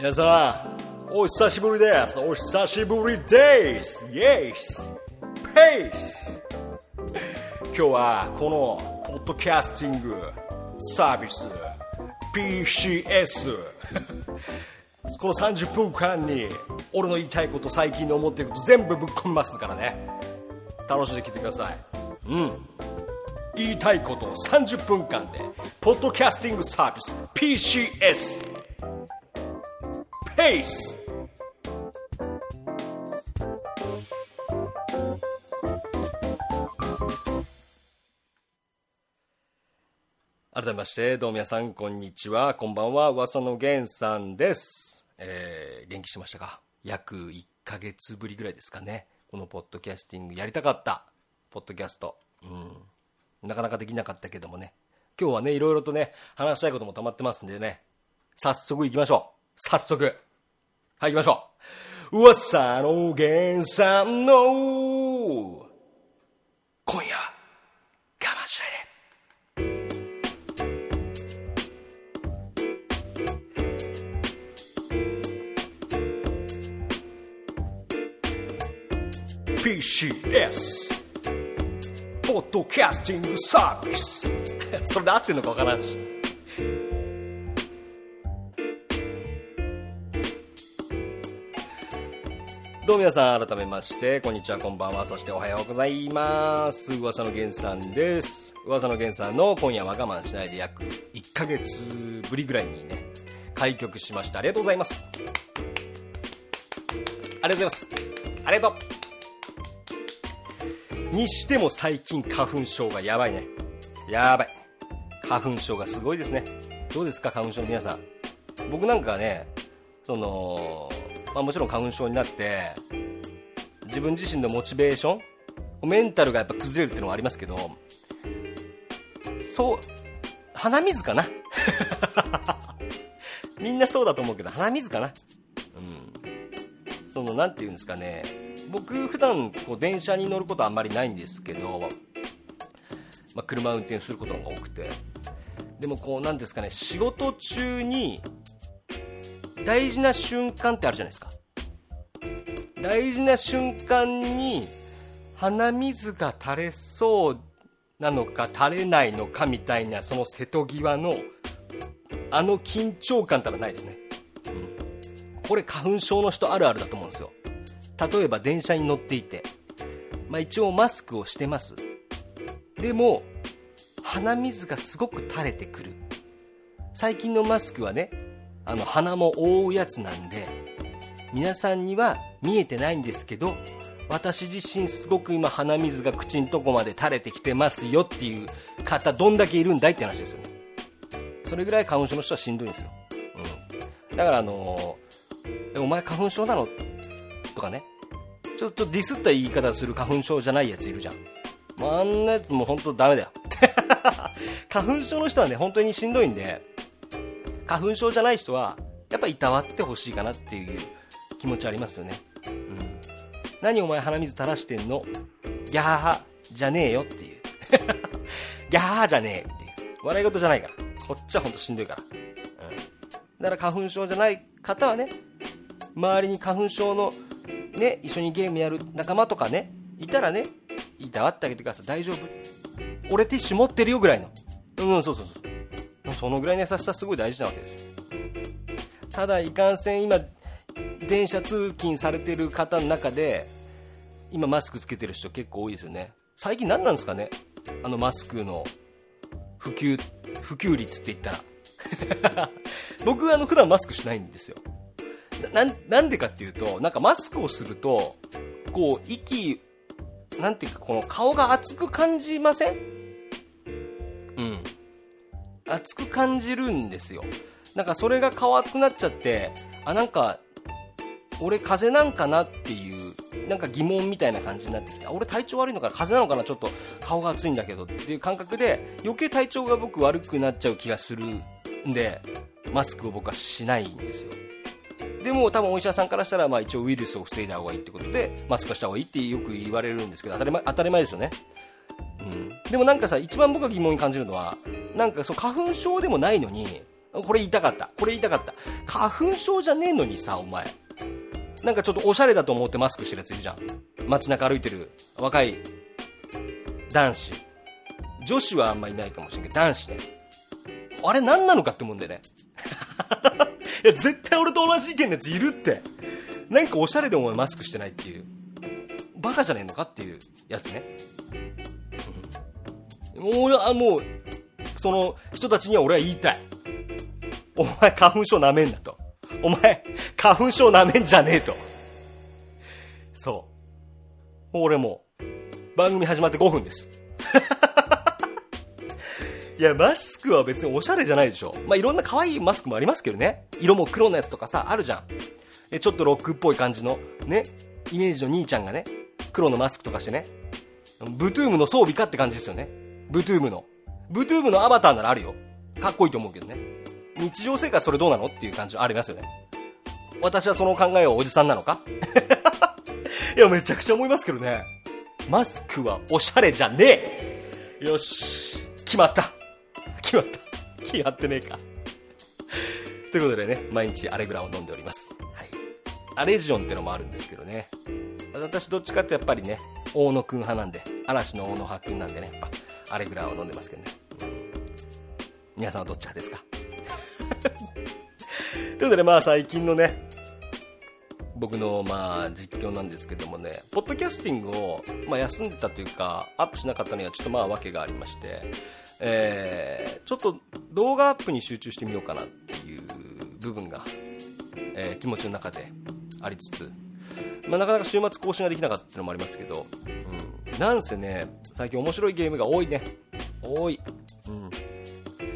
皆さんお久しぶりです。お久しぶりです。イエスペース今日はこのポッドキャスティングサービス PCS この30分間に俺の言いたいこと最近の思ってること全部ぶっ込みますからね。楽しんできてください。うん。言いたいことを30分間でポッドキャスティングサービス PCS ペース改めましてどうも皆さんこんにちは。こんばんは。噂の源さんです、えー元気しましたか？約1ヶ月ぶりぐらいですかね。このポッドキャスティングやりたかった。ポッドキャスト。うん。なかなかできなかったけどもね。今日はねいろいろとね話したいことも溜まってますんでね。早速行きましょう。早速。はい行きましょう噂の源さんの今夜は我慢しないで PCS ポッドキャスティングサービスそれで合ってんのか分からんしどうも皆さん改めましてこんにちはこんばんは。そしておはようございます。噂の源さんです。噂の源さんの今夜は我慢しないで約1ヶ月ぶりぐらいにね開局しましたありがとうございます。ありがとうございます。ありがとう。にしても最近花粉症がやばいね。やばい。花粉症がすごいですね。どうですか花粉症の皆さん。僕なんかねその、まあ、もちろん花粉症になって自分自身のモチベーションメンタルがやっぱ崩れるっていうのもありますけどそう鼻水かな？みんなそうだと思うけど鼻水かな？うん。そのなんていうんですかね。僕普段こう電車に乗ることあんまりないんですけど、まあ、車運転することの方が多くて。でもこうなんですかね仕事中に大事な瞬間ってあるじゃないですか。大事な瞬間に鼻水が垂れそうなのか垂れないのかみたいなその瀬戸際のあの緊張感たらないですね、うん、これ花粉症の人あるあるだと思うんですよ。例えば電車に乗っていて、まあ、一応マスクをしてます。でも鼻水がすごく垂れてくる。最近のマスクはねあの鼻も覆うやつなんで皆さんには見えてないんですけど私自身すごく今鼻水が口のとこまで垂れてきてますよっていう方どんだけいるんだいって話ですよね。それぐらい花粉症の人はしんどいんですよ、うん、だからあのー、お前花粉症なの？とかね。ちょっとディスった言い方する花粉症じゃないやついるじゃん。もうあんなやつもう本当ダメだよ。花粉症の人はね本当にしんどいんで花粉症じゃない人はやっぱいたわってほしいかなっていう気持ちありますよね、うん、何お前鼻水垂らしてんの？ギャハハじゃねえよっていう。ギャハハじゃねえっていう。笑い事じゃないから。こっちは本当しんどいから、うん、だから花粉症じゃない方はね周りに花粉症のね一緒にゲームやる仲間とかねいたらねいたわってあげてください。大丈夫。俺ティッシュ持ってるよぐらいの。うんそうそうそう。そのぐらいの優しさすごい大事なわけです。ただいかんせん今電車通勤されてる方の中で今マスクつけてる人結構多いですよね。最近何なんですかね？あのマスクの普及普及率って言ったら。僕あの普段マスクしないんですよ。なんでかっていうとなんかマスクをするとこう息なんていうかこの顔が熱く感じません？熱く感じるんですよ。なんかそれが顔熱くなっちゃってあなんか俺風邪なんかなっていうなんか疑問みたいな感じになってきて俺体調悪いのかな風邪なのかなちょっと顔が熱いんだけどっていう感覚で余計体調が僕悪くなっちゃう気がするんでマスクを僕はしないんですよ。でも多分お医者さんからしたらまあ一応ウイルスを防いだ方がいいってことでマスクした方がいいってよく言われるんですけど当たり前当たり前ですよね。うん、でもなんかさ一番僕が疑問に感じるのはなんかそう花粉症でもないのにこれ言いたかった。これ言いたかった。花粉症じゃねえのにさ、お前。なんかちょっとおしゃれだと思ってマスクしてるやついるじゃん。街中歩いてる若い男子。女子はあんまいないかもしれんけど、男子ね。あれ何なのかって思うんだよね。いや、絶対俺と同じ意見のやついるって。なんかおしゃれでお前マスクしてないっていう。バカじゃねえのかっていうやつね。うん、もう、あ、もう、その人たちには俺は言いたい。お前花粉症なめんなと。お前、花粉症なめんじゃねえと。そう。俺も、番組始まって5分です。いや、マスクは別におしゃれじゃないでしょ。まあ、いろんな可愛いマスクもありますけどね。色も黒のやつとかさ、あるじゃん。え、ちょっとロックっぽい感じの、ね、イメージの兄ちゃんがね、黒のマスクとかしてね。ブトゥームの装備かって感じですよね。ブトゥームの。ブトゥームのアバターならあるよ。かっこいいと思うけどね。日常生活それどうなのっていう感じありますよね。私はその考えはおじさんなのか？いや、めちゃくちゃ思いますけどね。マスクはおしゃれじゃねえよし。決まった。決まった。決まってねえか。ということでね、毎日アレグラを飲んでおります。はい。アレジオンってのもあるんですけどね。私どっちかってやっぱりね、大野くん派なんで、嵐の大野派くんなんでね、やっぱアレグラを飲んでますけどね。皆さんはどっち派ですか？ということでまあ最近のね、僕のまあ実況なんですけどもね、ポッドキャスティングをま休んでたというか、アップしなかったのにはちょっとまあ訳がありまして、えー、ちょっと動画アップに集中してみようかなっていう部分が、えー、気持ちの中でありつつ、まあ、なかなか週末更新ができなかったのもありますけど、うん、なんせね、最近面白いゲームが多いね。多い。うん。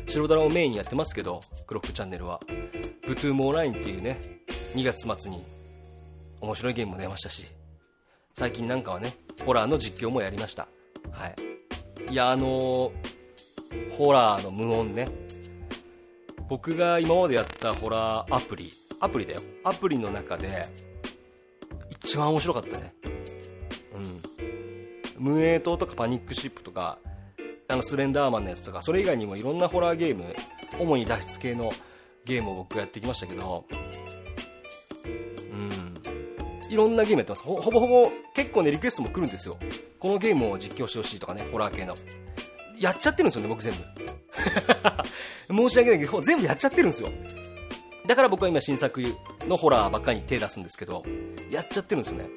白ドラをメインにやってますけど、クロックチャンネルは。ブトゥームオンラインっていうね、2月末に面白いゲームも出ましたし、最近なんかはね、ホラーの実況もやりました。はい。いや、あのー、ホラーの無音ね。僕が今までやったホラーアプリ、アプリだよ。アプリの中で、一番面白かったね。うん。ムーエイトとかパニックシップとか、あのスレンダーマンのやつとか、それ以外にもいろんなホラーゲーム、主に脱出系のゲームを僕やってきましたけど、うん。いろんなゲームやってますほ。ほぼほぼ結構ね、リクエストも来るんですよ。このゲームを実況してほしいとかね、ホラー系の。やっちゃってるんですよね、僕全部。申し訳ないけど、全部やっちゃってるんですよ。だから僕は今新作のホラーばっかりに手出すんですけど、やっちゃってるんですよね。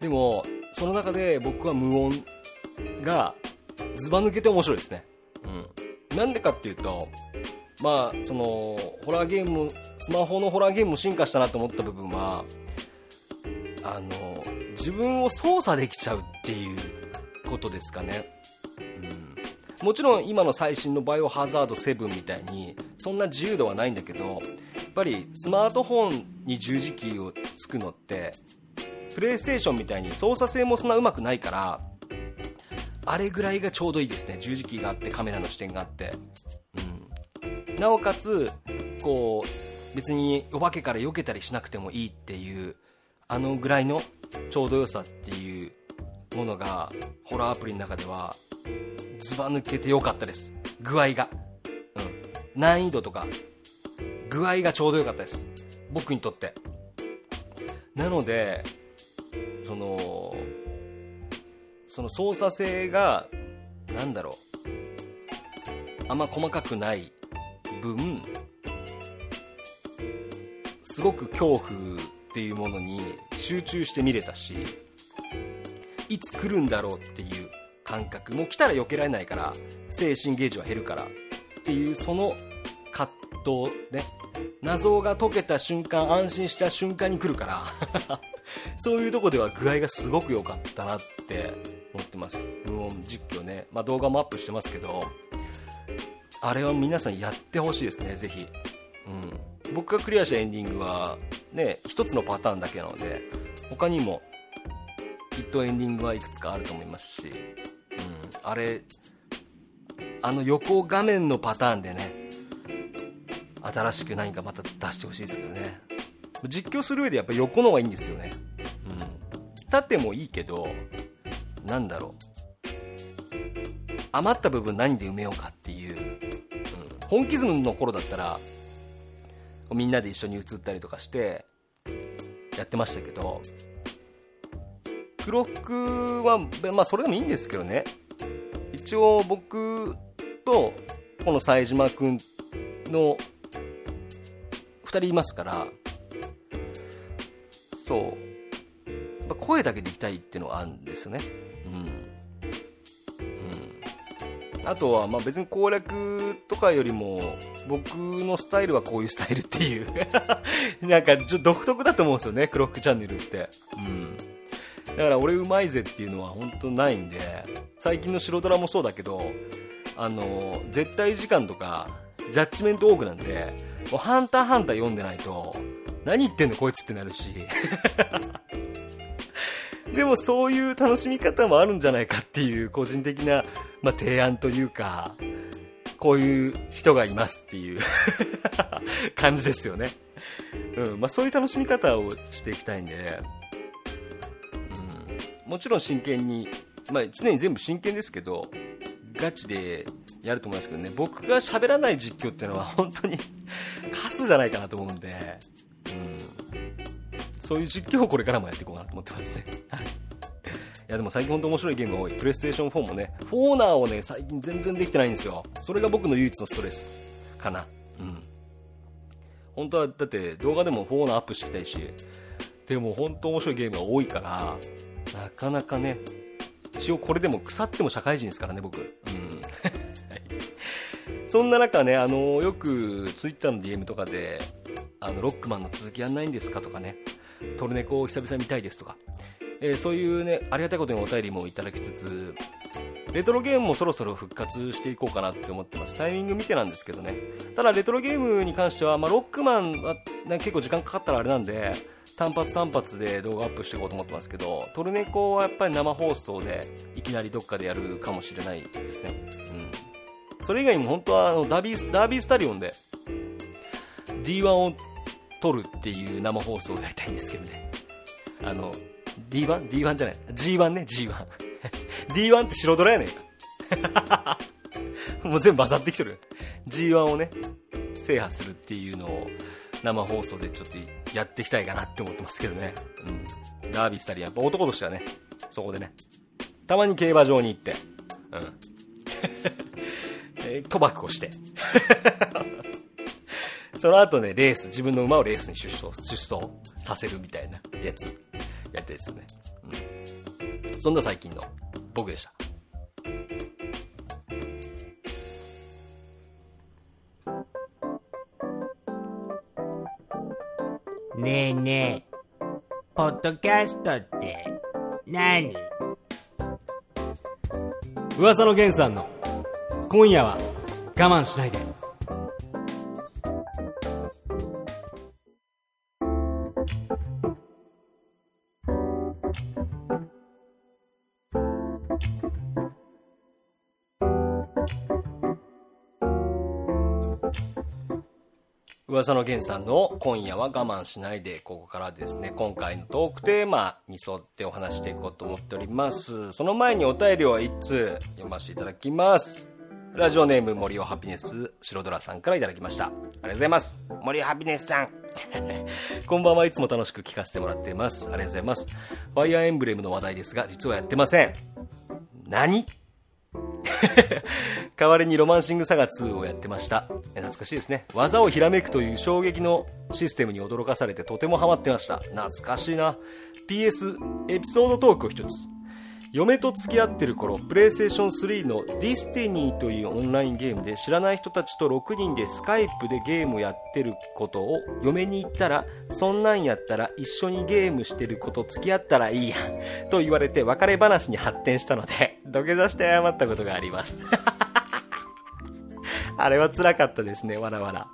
でも、その中で僕は無音がずば抜けて面白いですね。うん。なんでかっていうと、まあ、その、ホラーゲーム、スマホのホラーゲームも進化したなと思った部分は、あの、自分を操作できちゃうっていうことですかね。うんもちろん今の最新のバイオハザード7みたいにそんな自由度はないんだけどやっぱりスマートフォンに十字キーをつくのってプレイステーションみたいに操作性もそんなうまくないからあれぐらいがちょうどいいですね。十字キーがあってカメラの視点があって、うん、なおかつこう別にお化けから避けたりしなくてもいいっていうあのぐらいのちょうど良さっていうものがホラーアプリの中ではずば抜けてよかったです。具合が、難易度とか具合がちょうどよかったです。僕にとって。なのでそのその操作性が何だろう。あんま細かくない分すごく恐怖っていうものに集中して見れたしいつ来るんだろうっていう感覚もう来たら避けられないから精神ゲージは減るからっていうその葛藤ね。謎が解けた瞬間安心した瞬間に来るから。そういうとこでは具合がすごく良かったなって思ってます。無音実況ね、まあ、動画もアップしてますけど。あれは皆さんやってほしいですね。ぜひ、うん、僕がクリアしたエンディングはね一つのパターンだけなので他にもきっとエンディングはいくつかあると思いますし。うん。あれあの横画面のパターンでね新しく何かまた出してほしいですけどね。実況する上でやっぱ横の方がいいんですよね。うん。縦もいいけどなんだろう。余った部分何で埋めようかっていう、うん、本気ズムの頃だったらみんなで一緒に写ったりとかしてやってましたけど黒服はまあそれでもいいんですけどね。一応僕とこの冴島君の2人いますからそう。声だけでいきたいっていうのがあるんですよね。うん。あとはまあ別に攻略とかよりも僕のスタイルはこういうスタイルっていう。なんかちょっと独特だと思うんですよねクロックチャンネルって。うん。だから俺うまいぜっていうのは本当ないんで最近の白ドラもそうだけどあの絶対時間とかジャッジメント多くなんでもうハンターハンター読んでないと何言ってんのこいつってなるし でもそういう楽しみ方もあるんじゃないかっていう個人的な、まあ、提案というか、こういう人がいますっていう 感じですよね。うん、まあそういう楽しみ方をしていきたいんで、うん、もちろん真剣に、まあ常に全部真剣ですけど、ガチでやると思いますけどね、僕が喋らない実況っていうのは本当に カスじゃないかなと思うんで、うん、そういう実況をこれからもやっていこうかなと思ってますね。はい。いやでも最近本当面白いゲームが多い。プレイステーション4もね、フォーナーをね、最近全然できてないんですよ。それが僕の唯一のストレスかな。うん。本当は、だって動画でもフォーナーアップしていきたいし、でも本当面白いゲームが多いから、なかなかね、一応これでも腐っても社会人ですからね、僕。うん。そんな中ね、あのよく Twitter の DM とかで、あのロックマンの続きやんないんですかとかね、トルネコを久々見たいですとか、えー、そういうね、ありがたいことにお便りもいただきつつ、レトロゲームもそろそろ復活していこうかなって思ってます。タイミング見てなんですけどね。ただ、レトロゲームに関しては、まあ、ロックマンは、結構時間かかったらあれなんで、単発単発で動画アップしていこうと思ってますけど、トルネコはやっぱり生放送で、いきなりどっかでやるかもしれないですね。うん。それ以外にも本当はあのダービー、ダービースタリオンで、D1 を撮るっていう生放送をやりたいんですけどね。あの、D1?D1 じゃない。G1 ね、G1。D1 って白ドラやねんか。もう全部混ざってきてる。G1 をね、制覇するっていうのを生放送でちょっとやっていきたいかなって思ってますけどね。うん。ダービーしたり、やっぱ男としてはね、そこでね。たまに競馬場に行って、うん。え賭博をして。その後ね、レース、自分の馬をレースに出走、出走させるみたいなやつ、やりたいですよね。うん。そんな最近の僕でした。ねえねえ、ポッドキャストって何？噂の源さんの今夜は我慢しないで。噂の源さんの今夜は我慢しないで、ここからですね、今回のトークテーマに沿ってお話していこうと思っております。その前にお便りを1通読ませていただきます。ラジオネーム森尾ハピネス白ドラさんからいただきました。ありがとうございます。森尾ハピネスさん。こんばんはいつも楽しく聞かせてもらっています。ありがとうございます。ファイアーエンブレムの話題ですが、実はやってません。何？代わりにロマンシングサガ2をやってました。懐かしいですね。技をひらめくという衝撃のシステムに驚かされてとてもハマってました。懐かしいな。PS エピソードトークを一つ。嫁と付き合ってる頃プレイステーション3の Destiny というオンラインゲームで知らない人たちと6人でスカイプでゲームやってることを嫁に言ったらそんなんやったら一緒にゲームしてること付き合ったらいいやんと言われて別れ話に発展したので土下座して謝ったことがあります。あれは辛かったですねわらわら。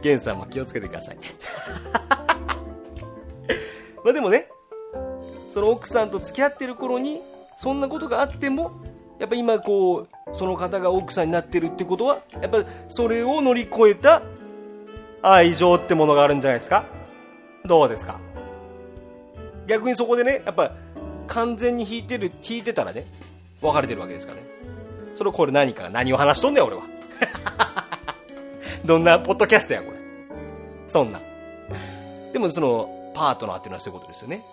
ゲンさんも気をつけてください。まあでもねその奥さんと付き合ってる頃にそんなことがあってもやっぱ今こうその方が奥さんになってるってことはやっぱそれを乗り越えた愛情ってものがあるんじゃないですか？どうですか？逆にそこでねやっぱ完全に引いてる引いてたらね別れてるわけですからね。それこれ何か何を話しとんねん俺は。どんなポッドキャストやこれ。そんな。でもそのパートナーっていうのはそういうことですよね。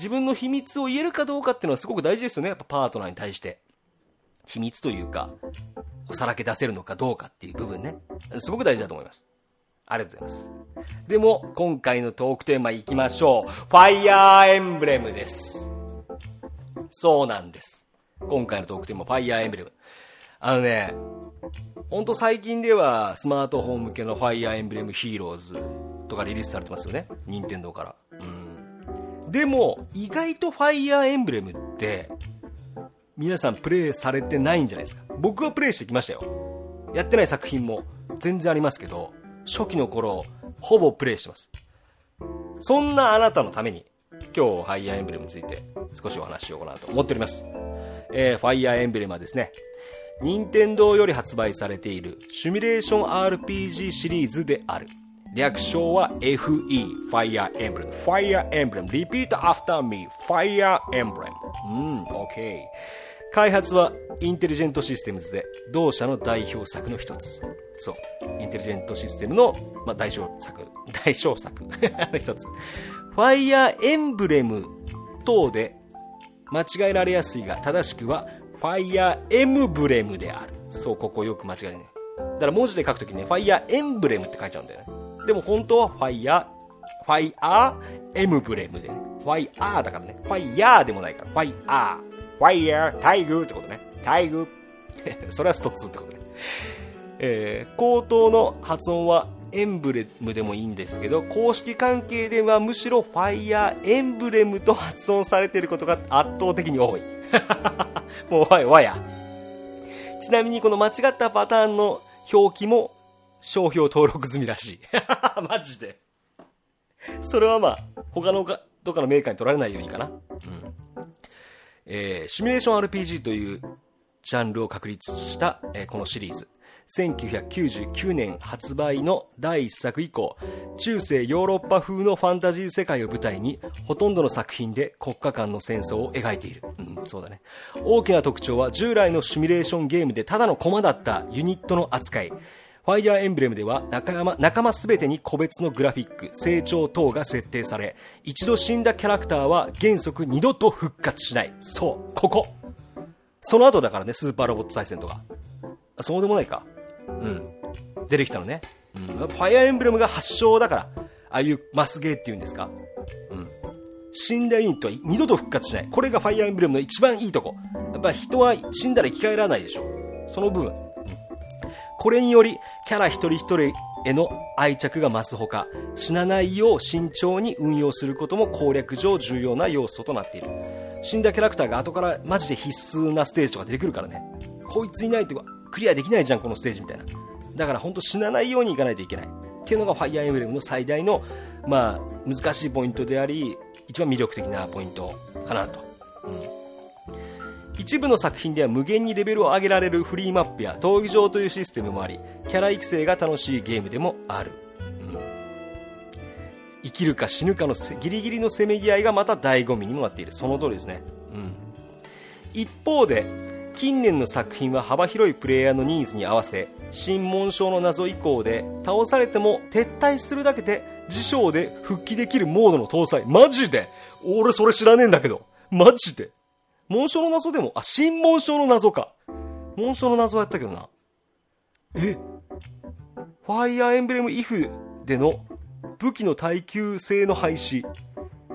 自分の秘密を言えるかどうかっていうのはすごく大事ですよね。やっぱパートナーに対して。秘密というかさらけ出せるのかどうかっていう部分ね。すごく大事だと思います。ありがとうございます。でも今回のトークテーマいきましょう。ファイヤーエンブレムです。そうなんです。今回のトークテーマファイヤーエンブレム。あのねほんと最近ではスマートフォン向けのファイアーエンブレムヒーローズとかリリースされてますよね。任天堂から。でも意外とファイアーエンブレムって皆さんプレイされてないんじゃないですか。僕はプレイしてきましたよ。やってない作品も全然ありますけど初期の頃ほぼプレイしてます。そんなあなたのために今日ファイアーエンブレムについて少しお話ししようかなと思っております。えー、ファイアーエンブレムはですね任天堂より発売されているシミュレーション RPG シリーズである。略称は FE Fire Emblem. Fire Emblem. Repeat after me. Fire Emblem. うん OK 開発はインテリジェントシステムズで同社の代表作の一つ。そう。インテリジェントシステムの、まあ、代表作。代表作。の 一つ。ファイヤーエンブレム等で間違えられやすいが正しくはファイヤーエムブレムである。そう、ここよく間違えね。だから文字で書くときね、ファイヤーエンブレムって書いちゃうんだよね。でも本当はファイヤー、ファイアーエムブレムでね。ファイアーだからね。ファイヤーでもないから。ファイアー。ファイヤー、タイグってことね。タイグ。それはスト2ってことね。えー、口頭の発音はエンブレムでもいいんですけど公式関係ではむしろファイヤーエンブレムと発音されていることが圧倒的に多い もうわわやちなみにこの間違ったパターンの表記も商標登録済みらしい。マジで。それはまあ他のかどっかのメーカーに取られないようにかな。うん。えー、シミュレーション RPG というジャンルを確立した、えー、このシリーズ。1999年発売の第1作以降中世ヨーロッパ風のファンタジー世界を舞台にほとんどの作品で国家間の戦争を描いている、うん、そうだね。大きな特徴は従来のシミュレーションゲームでただの駒だったユニットの扱い。ファイアーエンブレムでは仲間仲間全てに個別のグラフィック成長等が設定され一度死んだキャラクターは原則二度と復活しない。そうここ。その後だからねスーパーロボット対戦とか。あそうでもないか。うん。出てきたのね、うん、ファイアーエンブレムが発祥だからああいうマスゲーっていうんですか。うん。死んだユニットは二度と復活しない。これがファイアーエンブレムの一番いいとこ。やっぱ人は死んだら生き返らないでしょ。その部分、これによりキャラ一人一人への愛着が増すほか死なないよう慎重に運用することも攻略上重要な要素となっている。死んだキャラクターが後からマジで必須なステージとか出てくるからね。こいついないとクリアできないじゃんこのステージみたいな。だから本当死なないようにいかないといけない。っていうのがファイアーエンブレムの最大のまあ難しいポイントであり一番魅力的なポイントかなと、うん、一部の作品では無限にレベルを上げられるフリーマップや闘技場というシステムもありキャラ育成が楽しいゲームでもある、うん、生きるか死ぬかのギリギリのせめぎ合いがまた醍醐味にもなっている。その通りですね、うん、一方で近年の作品は幅広いプレイヤーのニーズに合わせ新紋章の謎以降で倒されても撤退するだけで自称で復帰できるモードの搭載。マジで？俺それ知らねえんだけど。マジで？紋章の謎でもあ新紋章の謎か紋章の謎はやったけどなえ？ファイアーエンブレムイフでの武器の耐久性の廃止フ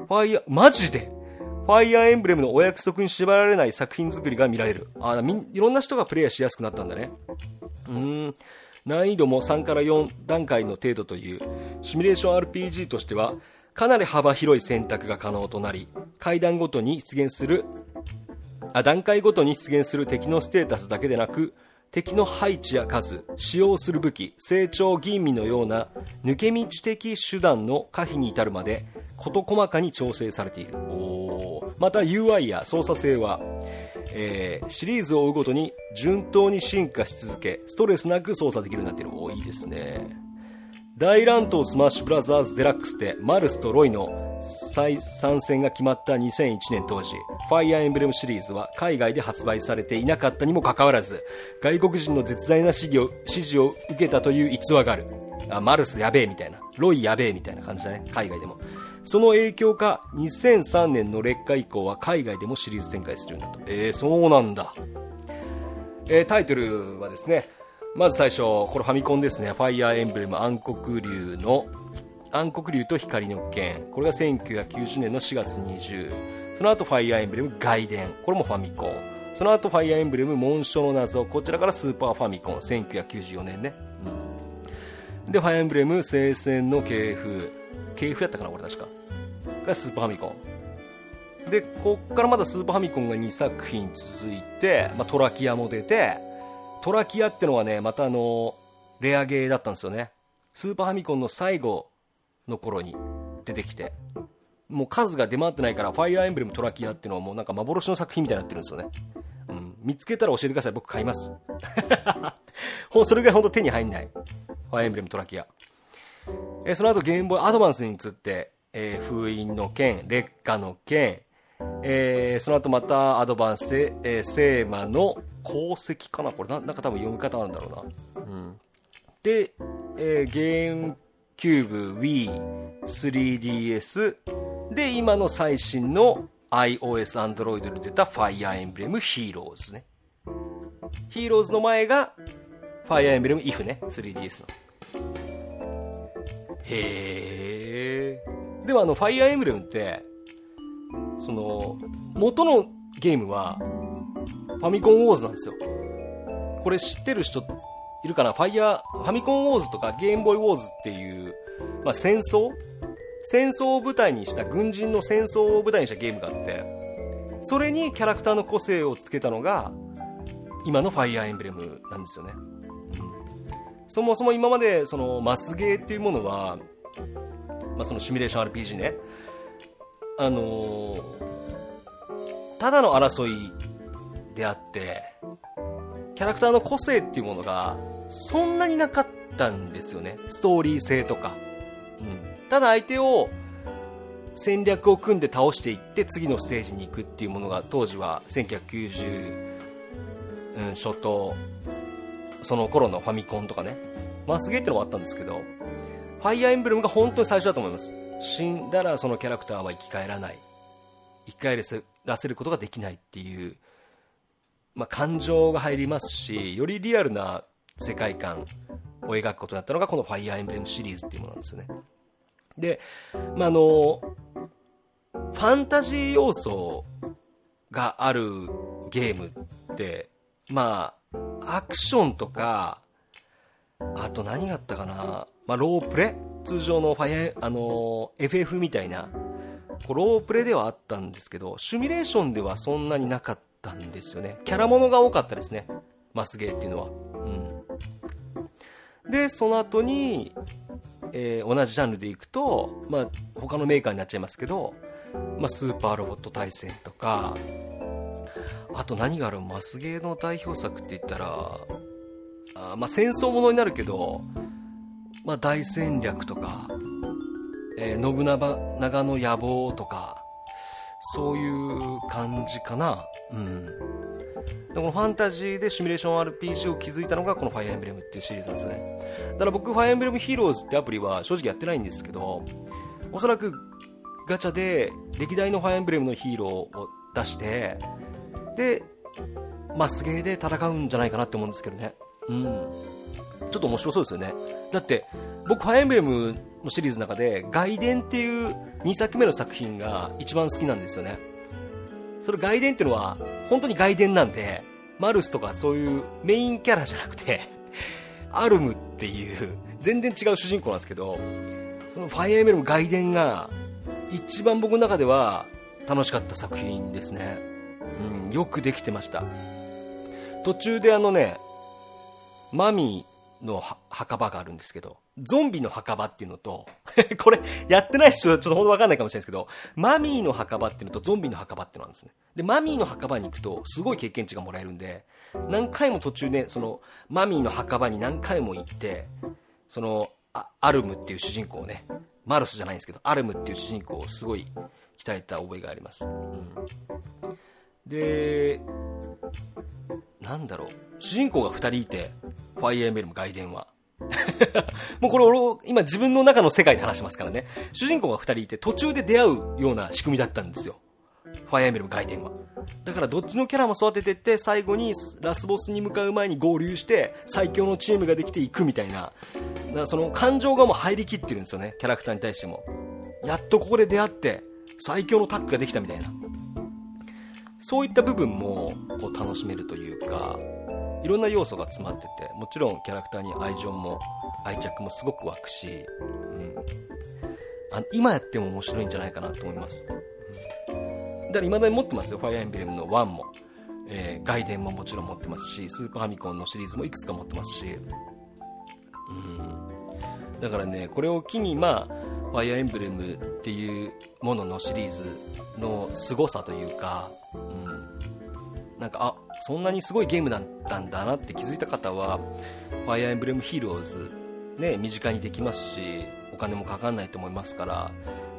ァイアマジで？ファイアーエンブレムのお約束に縛られない作品作りが見られる。あみ、いろんな人がプレイしやすくなったんだね。うん。難易度も3から4段階の程度というシミュレーション RPG としてはかなり幅広い選択が可能となり階段ごとに出現する段階ごとに出現する敵のステータスだけでなく敵の配置や数使用する武器成長吟味のような抜け道的手段の可否に至るまで事細かに調整されている。また UI や操作性は、えー、シリーズを追うごとに順当に進化し続けストレスなく操作できるようになっている。おいいですね大乱闘スマッシュブラザーズデラックスでマルスとロイの再参戦が決まった2001年当時ファイアーエンブレムシリーズは海外で発売されていなかったにもかかわらず外国人の絶大な支持を支持を受けたという逸話がある。あマルスやべえみたいな。ロイやべえみたいな感じだね。海外でも。その影響か2003年の劣化以降は海外でもシリーズ展開するようになった。えー、そうなんだ、えー、タイトルはですねまず最初これファミコンですね。ファイアーエンブレム暗黒竜の暗黒竜と光の剣。これが1990年の4月20その後ファイアーエンブレム外伝。これもファミコン。その後ファイアーエムブレム紋章の謎。こちらからスーパーファミコン。1994年ね、うん、でファイアーエムブレム聖戦の系譜。系譜やったかなこれ確か。がスーパーファミコン。でこっからまだスーパーファミコンが2作品続いて、まあ、トラキアも出てトラキアってのはねまたあのレアゲーだったんですよね。スーパーファミコンの最後の頃に出てきてもう数が出回ってないからファイアーエンブレムトラキアっていうのはもうなんか幻の作品みたいになってるんですよね、うん、見つけたら教えてください。僕買います。それぐらい本当手に入んない。ファイアーエンブレムトラキア。えその後ゲームボーイアドバンスに移って、えー、封印の剣劣化の剣。えー、その後またアドバンスで、えー、セーマの功績かなこれ。ななんか多分読み方なんだろうな、うん、で、えー、ゲームキューブ Wii3DS で今の最新の iOS、Android で出た Fire Emblem Heroes ね。ヒーローズの前が Fire Emblem If ね 3DS の。へえでもあの Fire Emblem ってその元のゲームはファミコンウォーズなんですよ。これ知ってる人いるかな？ファイヤーファミコンウォーズとかゲームボーイウォーズっていう、まあ、戦争？戦争を舞台にした軍人の戦争を舞台にしたゲームがあってそれにキャラクターの個性をつけたのが今のファイアーエンブレムなんですよね、そもそも今までそのマスゲーっていうものは、まあ、そのシミュレーション RPG ね。あのー、ただの争いであってキャラクターの個性っていうものがそんなになかったんですよね。ストーリー性とか、うん、ただ相手を戦略を組んで倒していって次のステージに行くっていうものが当時は1990、うん、初頭その頃のファミコンとかね。マスゲーってのもあったんですけどファイアーエンブレムが本当に最初だと思います。死んだらそのキャラクターは生き返らない。生き返らせることができないっていう、まあ、感情が入りますしよりリアルな世界観を描くことになったのがこの「ファイアーエンブレム」シリーズっていうものなんですよね。で、まあ、のファンタジー要素があるゲームってまあアクションとかあと何があったかな、まあ、ロープレ通常のファイアあの FF みたいなロープレではあったんですけどシミュレーションではそんなになかったんですよね。キャラものが多かったですね。マスゲーっていうのは。うん。でその後に、えー、同じジャンルでいくと、まあ、他のメーカーになっちゃいますけど、まあ、スーパーロボット対戦とかあと何がある？マスゲーの代表作って言ったらあまあ戦争ものになるけどまあ、大戦略とか、えー、信長の野望とか、そういう感じかな。うん。でこのファンタジーでシミュレーション RPG を築いたのがこのファイアエンブレムっていうシリーズなんですよね。だから僕、ファイアエンブレムヒーローズってアプリは正直やってないんですけど、おそらくガチャで歴代のファイアエンブレムのヒーローを出して、で、マスゲーで戦うんじゃないかなって思うんですけどね。うん。ちょっと面白そうですよねだって僕ファイアエンブレムのシリーズの中で外伝っていう2作目の作品が一番好きなんですよね。それ外伝っていうのは本当に外伝なんでマルスとかそういうメインキャラじゃなくてアルムっていう全然違う主人公なんですけどそのファイアエンブレム外伝が一番僕の中では楽しかった作品ですね、うん、よくできてました。途中であのねマミーの墓場があるんですけど、ゾンビの墓場っていうのと これ、やってない人はちょっとほんとわかんないかもしれないですけど、マミーの墓場っていうのとゾンビの墓場っていうのなんですね。で、マミーの墓場に行くと、すごい経験値がもらえるんで、何回も途中で、その、マミーの墓場に何回も行って、その、アルムっていう主人公をね、マルスじゃないんですけど、アルムっていう主人公をすごい鍛えた覚えがあります。うん、で、なんだろう、主人公が2人いて、ファイアーエンブレム外伝は。もうこれ俺、今自分の中の世界で話しますからね。主人公が2人いて途中で出会うような仕組みだったんですよ。ファイアーエンブレム外伝は。だからどっちのキャラも育ててって最後にラスボスに向かう前に合流して最強のチームができていくみたいな。だからその感情がもう入りきってるんですよね。キャラクターに対しても。やっとここで出会って最強のタッグができたみたいな。そういった部分もこう楽しめるというか、いろんな要素が詰まってて、もちろんキャラクターに愛情も愛着もすごく湧くし、うん、あ今やっても面白いんじゃないかなと思います。だから未だに持ってますよ、ファイアーエンブレムの1も。えー、外伝ももちろん持ってますし、スーパーファミコンのシリーズもいくつか持ってますし、うん。だからね、これを機に、まあ、ファイアーエンブレムっていうもののシリーズの凄さというか、なんか、あ、そんなにすごいゲームだったんだなって気づいた方は、ファイアーエンブレムヒーローズ、ね、身近にできますし、お金もかかんないと思いますから、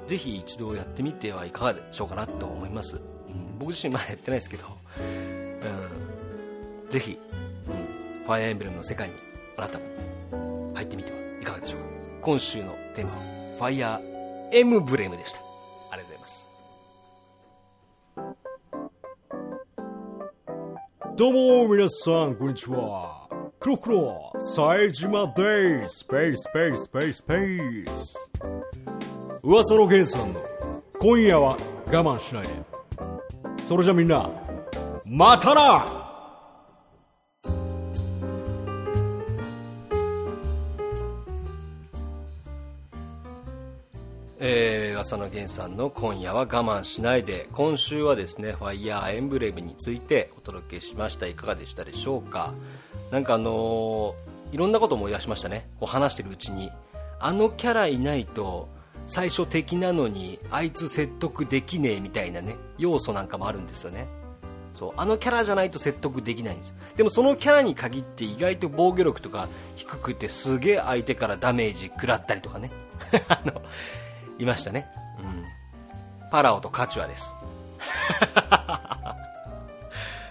ぜひ一度やってみてはいかがでしょうかなと思います、うん、僕自身まだやってないですけど、うん、ぜひ、うん、ファイアーエンブレムの世界にあなたも入ってみてはいかがでしょうか。今週のテーマはファイアーエムブレムでした。どうも皆さんこんにちは。クロクロ冴島デイスペースペースペースペース噂のゲンさんの今夜は我慢しないで。それじゃみんなまたなえー、噂の源さんの今夜は我慢しないで今週はですねファイヤーエンブレムについてお届けしました。いかがでしたでしょうか？なんかあのー、いろんなこと思い出しましたね。こう話してるうちに。あのキャラいないと最初敵なのにあいつ説得できねえみたいなね要素なんかもあるんですよね。そうあのキャラじゃないと説得できないんです。でもそのキャラに限って意外と防御力とか低くてすげえ相手からダメージ食らったりとかね。あのいましたね、うん、パラオとカチュアです。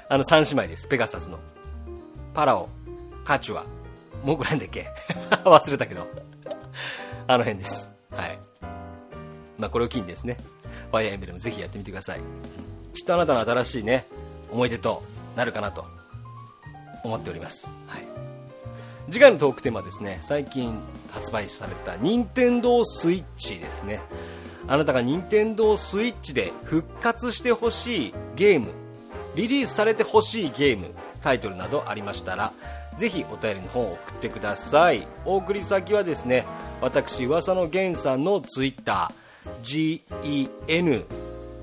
あの3姉妹です。ペガサスの。パラオカチュア。もうぐらいだっけ？忘れたけど。あの辺です。はい。まあ、これを機にですね、ファイアーエンブレムぜひやってみてください。きっとあなたの新しいね、思い出となるかなと思っております。はい。次回のトークテーマはですね、最近発売された任天堂スイッチですね。あなたが任天堂スイッチで復活してほしいゲーム、リリースされてほしいゲーム、タイトルなどありましたら、ぜひお便りの方を送ってください。お送り先はですね、私、噂の源さんのツイ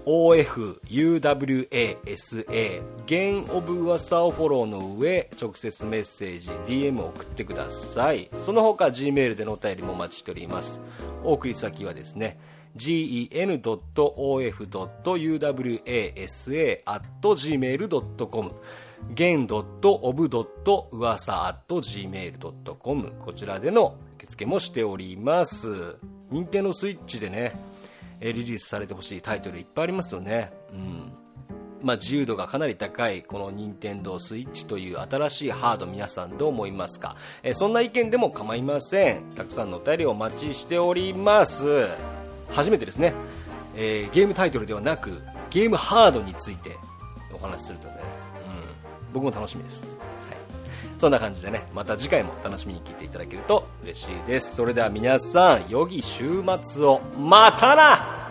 OFUWASA ゲンオブ噂をフォローの上直接メッセージ DM を送ってくださいその他 Gmail でのお便りもお待ちしておりますお送り先はですね gen.of.uwasa.gmail.com ゲン .of. 噂 .gmail.com こちらでの受付もしております任天堂スイッチでねリリースされてほしいタイトルいっぱいありますよね。うん。まあ、自由度がかなり高いこの任天堂スイッチという新しいハード皆さんどう思いますか、えそんな意見でも構いません。たくさんのお便りをお待ちしております。初めてですね、えー、ゲームタイトルではなくゲームハードについてお話しするとね、うん、僕も楽しみです、そんな感じでねまた次回も楽しみに聞いていただけると嬉しいです。それでは皆さん良き週末を。またな